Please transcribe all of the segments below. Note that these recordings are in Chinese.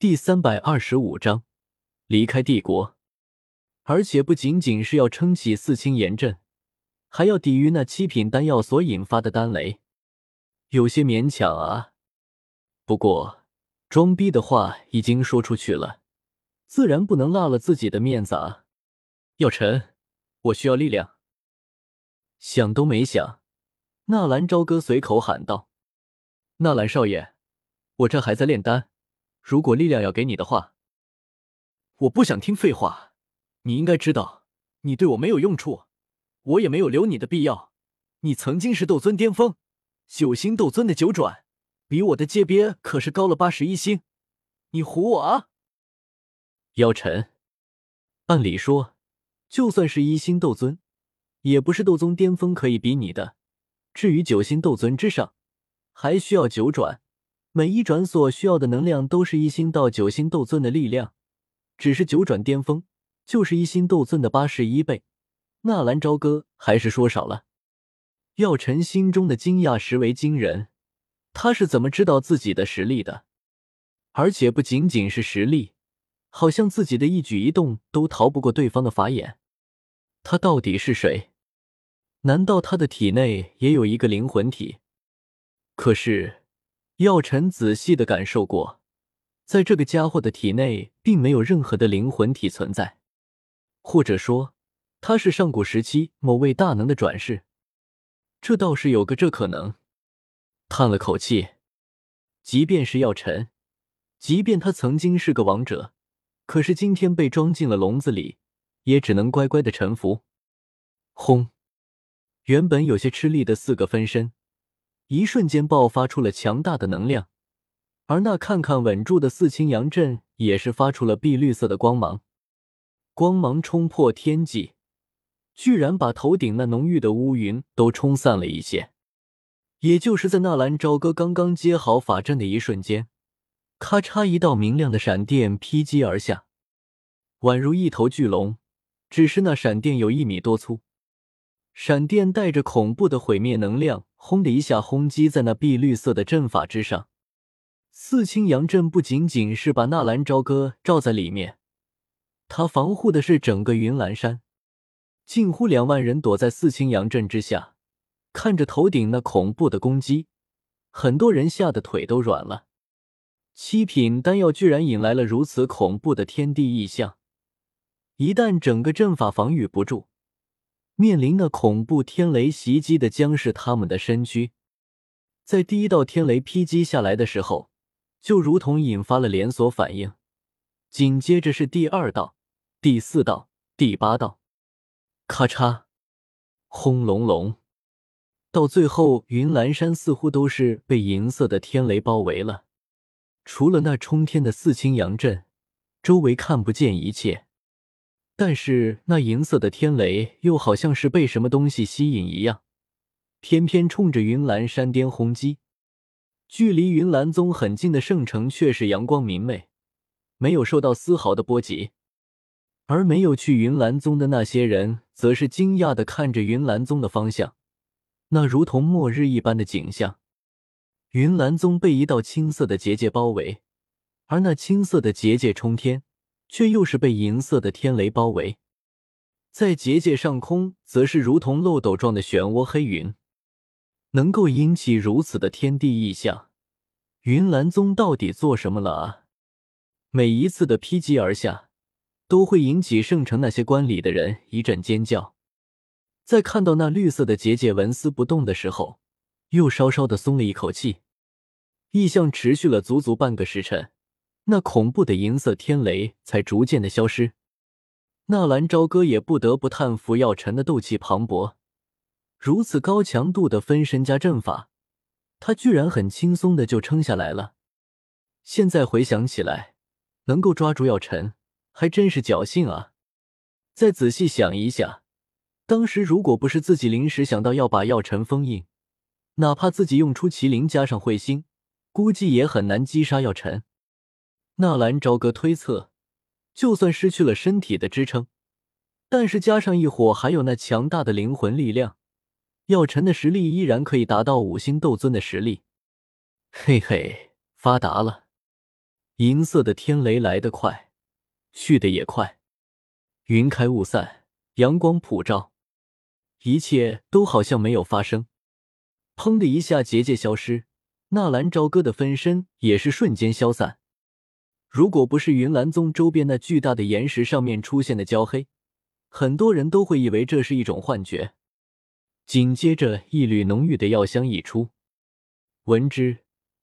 第三百二十五章离开帝国，而且不仅仅是要撑起四清岩阵，还要抵御那七品丹药所引发的丹雷，有些勉强啊。不过装逼的话已经说出去了，自然不能落了自己的面子啊。药尘，我需要力量。想都没想，纳兰朝歌随口喊道：“纳兰少爷，我这还在炼丹。”如果力量要给你的话，我不想听废话。你应该知道，你对我没有用处，我也没有留你的必要。你曾经是斗尊巅峰，九星斗尊的九转，比我的阶别可是高了八十一星。你唬我啊！妖晨，按理说，就算是一星斗尊，也不是斗宗巅峰可以比拟的。至于九星斗尊之上，还需要九转。每一转所需要的能量都是一星到九星斗尊的力量，只是九转巅峰就是一星斗尊的八十一倍。纳兰朝歌还是说少了。药尘心中的惊讶实为惊人，他是怎么知道自己的实力的？而且不仅仅是实力，好像自己的一举一动都逃不过对方的法眼。他到底是谁？难道他的体内也有一个灵魂体？可是。药尘仔细的感受过，在这个家伙的体内，并没有任何的灵魂体存在，或者说，他是上古时期某位大能的转世，这倒是有个这可能。叹了口气，即便是药尘，即便他曾经是个王者，可是今天被装进了笼子里，也只能乖乖的臣服。轰！原本有些吃力的四个分身。一瞬间爆发出了强大的能量，而那看看稳住的四清阳阵也是发出了碧绿色的光芒，光芒冲破天际，居然把头顶那浓郁的乌云都冲散了一些。也就是在纳兰朝歌刚刚接好法阵的一瞬间，咔嚓一道明亮的闪电劈击而下，宛如一头巨龙，只是那闪电有一米多粗。闪电带着恐怖的毁灭能量，轰的一下轰击在那碧绿色的阵法之上。四清阳阵不仅仅是把纳兰朝歌罩在里面，他防护的是整个云岚山。近乎两万人躲在四清阳阵之下，看着头顶那恐怖的攻击，很多人吓得腿都软了。七品丹药居然引来了如此恐怖的天地异象，一旦整个阵法防御不住。面临那恐怖天雷袭击的将是他们的身躯，在第一道天雷劈击下来的时候，就如同引发了连锁反应，紧接着是第二道、第四道、第八道，咔嚓，轰隆隆，到最后，云岚山似乎都是被银色的天雷包围了，除了那冲天的四清阳阵，周围看不见一切。但是那银色的天雷又好像是被什么东西吸引一样，偏偏冲着云岚山巅轰击。距离云岚宗很近的圣城却是阳光明媚，没有受到丝毫的波及。而没有去云岚宗的那些人，则是惊讶的看着云岚宗的方向，那如同末日一般的景象。云岚宗被一道青色的结界包围，而那青色的结界冲天。却又是被银色的天雷包围，在结界上空，则是如同漏斗状的漩涡黑云，能够引起如此的天地异象，云岚宗到底做什么了啊？每一次的劈击而下，都会引起圣城那些观礼的人一阵尖叫，在看到那绿色的结界纹丝不动的时候，又稍稍的松了一口气。异象持续了足足半个时辰。那恐怖的银色天雷才逐渐的消失，纳兰朝歌也不得不叹服药尘的斗气磅礴，如此高强度的分身加阵法，他居然很轻松的就撑下来了。现在回想起来，能够抓住药尘，还真是侥幸啊！再仔细想一下，当时如果不是自己临时想到要把药尘封印，哪怕自己用出麒麟加上彗星，估计也很难击杀药尘。纳兰朝歌推测，就算失去了身体的支撑，但是加上一伙还有那强大的灵魂力量，药尘的实力依然可以达到五星斗尊的实力。嘿嘿，发达了！银色的天雷来得快，去得也快。云开雾散，阳光普照，一切都好像没有发生。砰的一下，结界消失，纳兰朝歌的分身也是瞬间消散。如果不是云岚宗周边那巨大的岩石上面出现的焦黑，很多人都会以为这是一种幻觉。紧接着，一缕浓郁的药香溢出，闻之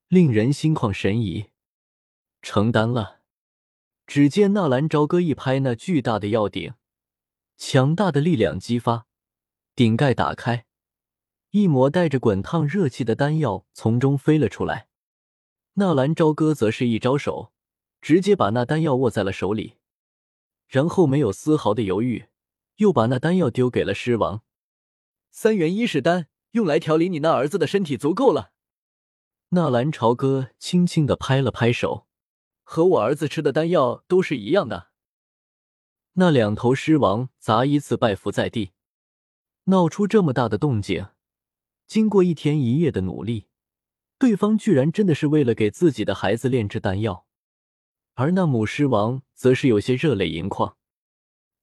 令人心旷神怡。成丹了！只见纳兰朝歌一拍那巨大的药鼎，强大的力量激发，顶盖打开。一抹带着滚烫热气的丹药从中飞了出来，纳兰朝歌则是一招手，直接把那丹药握在了手里，然后没有丝毫的犹豫，又把那丹药丢给了狮王。三元医士丹，用来调理你那儿子的身体足够了。纳兰朝歌轻轻的拍了拍手，和我儿子吃的丹药都是一样的。那两头狮王杂依次拜伏在地，闹出这么大的动静。经过一天一夜的努力，对方居然真的是为了给自己的孩子炼制丹药，而那母狮王则是有些热泪盈眶。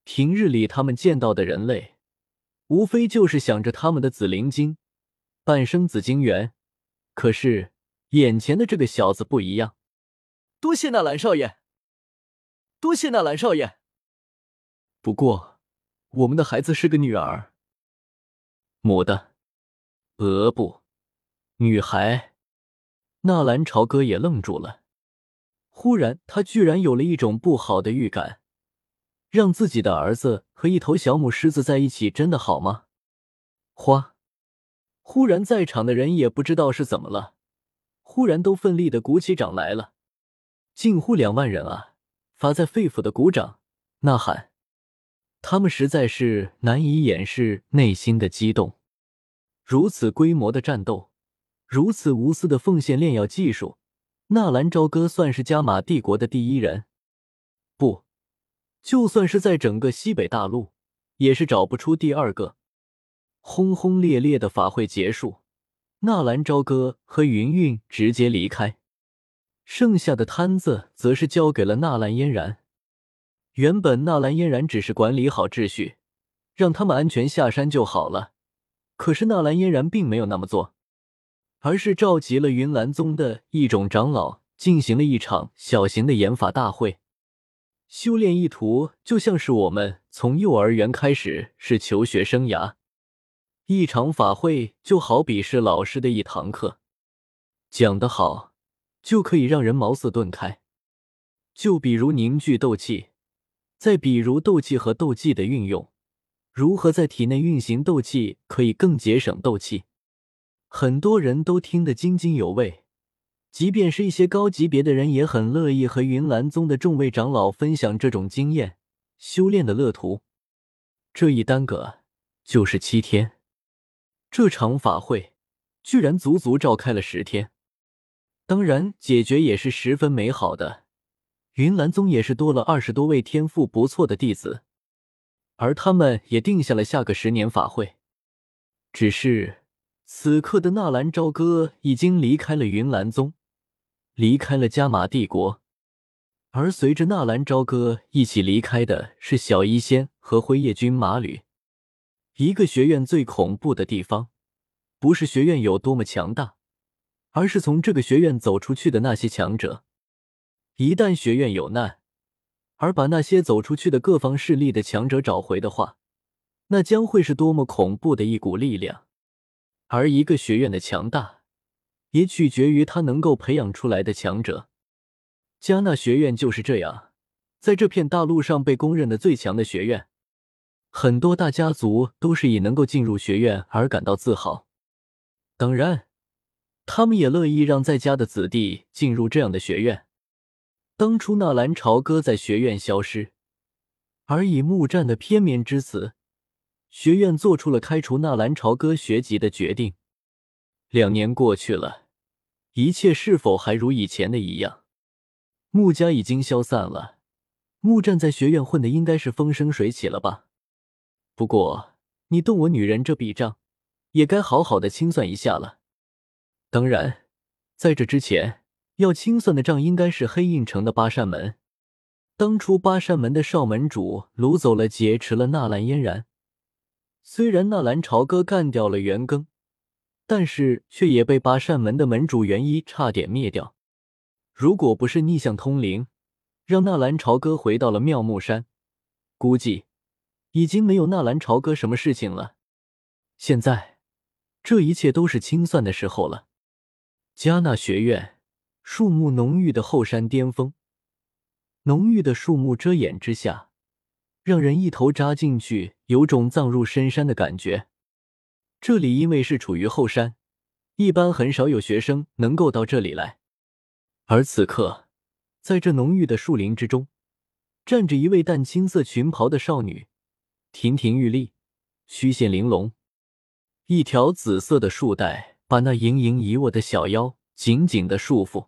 平日里他们见到的人类，无非就是想着他们的紫灵晶、半生紫晶元，可是眼前的这个小子不一样。多谢纳兰少爷，多谢纳兰少爷。不过，我们的孩子是个女儿，母的。额不，女孩，纳兰朝歌也愣住了。忽然，他居然有了一种不好的预感，让自己的儿子和一头小母狮子在一起，真的好吗？花！忽然，在场的人也不知道是怎么了，忽然都奋力的鼓起掌来了，近乎两万人啊，发在肺腑的鼓掌呐喊，他们实在是难以掩饰内心的激动。如此规模的战斗，如此无私的奉献炼药技术，纳兰朝歌算是加玛帝国的第一人。不，就算是在整个西北大陆，也是找不出第二个。轰轰烈烈的法会结束，纳兰朝歌和云云直接离开，剩下的摊子则是交给了纳兰嫣然。原本纳兰嫣然只是管理好秩序，让他们安全下山就好了。可是纳兰嫣然并没有那么做，而是召集了云岚宗的一种长老，进行了一场小型的研法大会。修炼意图就像是我们从幼儿园开始是求学生涯，一场法会就好比是老师的一堂课，讲得好就可以让人茅塞顿开。就比如凝聚斗气，再比如斗气和斗技的运用。如何在体内运行斗气可以更节省斗气？很多人都听得津津有味，即便是一些高级别的人也很乐意和云岚宗的众位长老分享这种经验、修炼的乐图。这一耽搁就是七天，这场法会居然足足召开了十天。当然，解决也是十分美好的，云岚宗也是多了二十多位天赋不错的弟子。而他们也定下了下个十年法会，只是此刻的纳兰朝歌已经离开了云岚宗，离开了加玛帝国，而随着纳兰朝歌一起离开的是小医仙和辉夜军马吕。一个学院最恐怖的地方，不是学院有多么强大，而是从这个学院走出去的那些强者。一旦学院有难，而把那些走出去的各方势力的强者找回的话，那将会是多么恐怖的一股力量！而一个学院的强大，也取决于他能够培养出来的强者。加纳学院就是这样，在这片大陆上被公认的最强的学院，很多大家族都是以能够进入学院而感到自豪。当然，他们也乐意让在家的子弟进入这样的学院。当初纳兰朝歌在学院消失，而以木战的片面之词，学院做出了开除纳兰朝歌学籍的决定。两年过去了，一切是否还如以前的一样？穆家已经消散了，穆战在学院混的应该是风生水起了吧？不过你动我女人这笔账，也该好好的清算一下了。当然，在这之前。要清算的账应该是黑印城的八扇门。当初八扇门的少门主掳走了、劫持了纳兰嫣然，虽然纳兰朝歌干掉了元庚，但是却也被八扇门的门主元一差点灭掉。如果不是逆向通灵，让纳兰朝歌回到了妙木山，估计已经没有纳兰朝歌什么事情了。现在，这一切都是清算的时候了。迦纳学院，树木浓郁的后山巅峰。浓郁的树木遮掩之下，让人一头扎进去，有种葬入深山的感觉。这里因为是处于后山，一般很少有学生能够到这里来。而此刻，在这浓郁的树林之中，站着一位淡青色裙袍的少女，亭亭玉立，虚线玲珑，一条紫色的束带把那盈盈一握的小腰紧紧的束缚。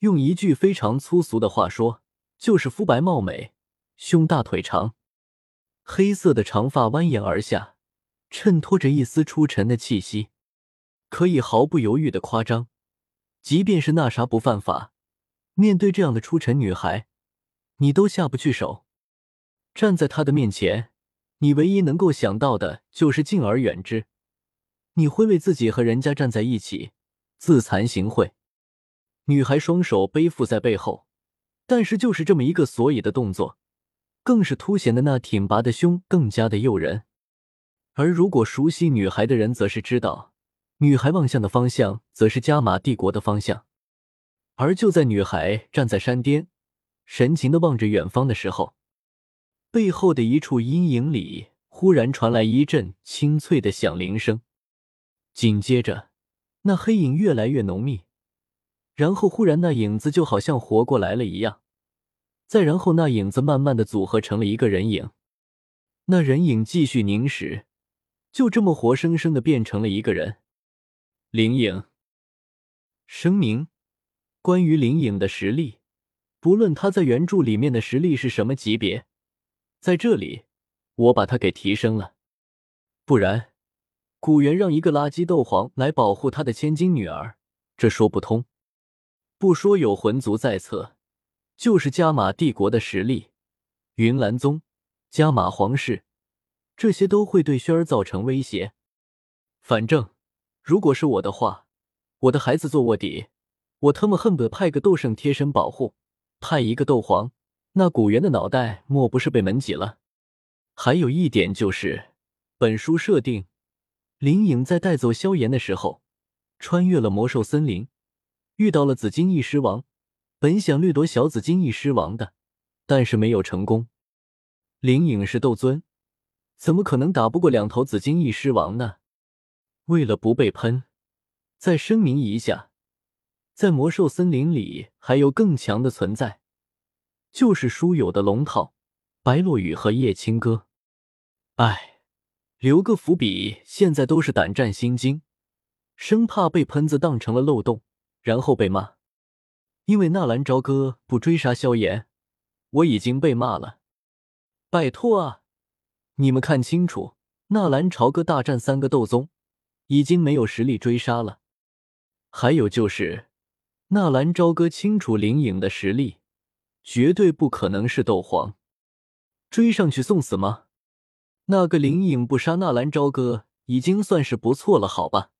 用一句非常粗俗的话说。就是肤白貌美，胸大腿长，黑色的长发蜿蜒而下，衬托着一丝出尘的气息，可以毫不犹豫的夸张。即便是那啥不犯法，面对这样的出尘女孩，你都下不去手。站在她的面前，你唯一能够想到的就是敬而远之。你会为自己和人家站在一起自惭形秽。女孩双手背负在背后。但是就是这么一个所以的动作，更是凸显的那挺拔的胸更加的诱人。而如果熟悉女孩的人，则是知道，女孩望向的方向，则是加玛帝国的方向。而就在女孩站在山巅，神情的望着远方的时候，背后的一处阴影里，忽然传来一阵清脆的响铃声，紧接着，那黑影越来越浓密。然后忽然，那影子就好像活过来了一样。再然后，那影子慢慢的组合成了一个人影。那人影继续凝视，就这么活生生的变成了一个人。灵影。声明：关于灵影的实力，不论他在原著里面的实力是什么级别，在这里我把他给提升了。不然，古元让一个垃圾斗皇来保护他的千金女儿，这说不通。不说有魂族在侧，就是加玛帝国的实力，云岚宗、加玛皇室，这些都会对轩儿造成威胁。反正如果是我的话，我的孩子做卧底，我他妈恨不得派个斗圣贴身保护，派一个斗皇，那古猿的脑袋莫不是被门挤了？还有一点就是，本书设定，林颖在带走萧炎的时候，穿越了魔兽森林。遇到了紫金翼狮王，本想掠夺小紫金翼狮王的，但是没有成功。灵影是斗尊，怎么可能打不过两头紫金翼狮王呢？为了不被喷，再声明一下，在魔兽森林里还有更强的存在，就是书友的龙套白落雨和叶青歌。哎，留个伏笔，现在都是胆战心惊，生怕被喷子当成了漏洞。然后被骂，因为纳兰朝歌不追杀萧炎，我已经被骂了。拜托啊，你们看清楚，纳兰朝歌大战三个斗宗，已经没有实力追杀了。还有就是，纳兰朝歌清楚灵影的实力，绝对不可能是斗皇，追上去送死吗？那个灵影不杀纳兰朝歌，已经算是不错了，好吧。